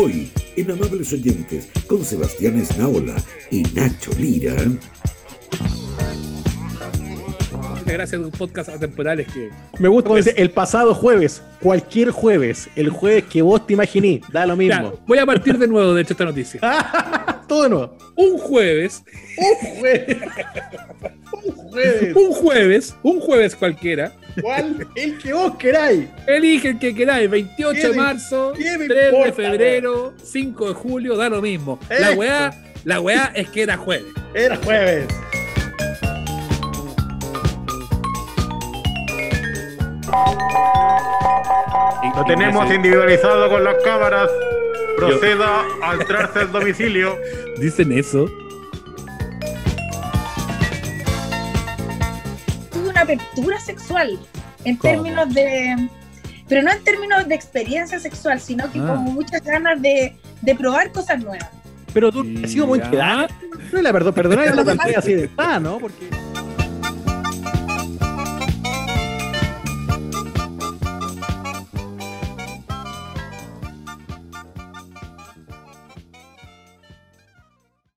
Hoy, en Amables Oyentes, con Sebastián Esnaola y Nacho Lira. Gracias a un podcast atemporales que. Me gusta cuando dice el pasado jueves, cualquier jueves, el jueves que vos te imaginé, da lo Ya, mismo. voy a partir de nuevo, de hecho, esta noticia. Todo de nuevo. Un jueves, Un jueves. Un jueves. un jueves, un jueves cualquiera. ¿Cuál? El que vos queráis. Elige el que queráis, 28 ¿Qué de marzo, qué me 3 de febrero, 5 de julio, da lo mismo. La weá, la weá es que era jueves. Era jueves. Lo tenemos individualizado con las cámaras. Proceda a entrarse al domicilio. Dicen eso. Una apertura sexual en ¿Cómo? términos de pero no en términos de experiencia sexual sino que Ah. como muchas ganas de, de probar cosas nuevas Pero tú has sido muy quedada. No la perdón, perdona la pantalla así de ah, ¿no? Porque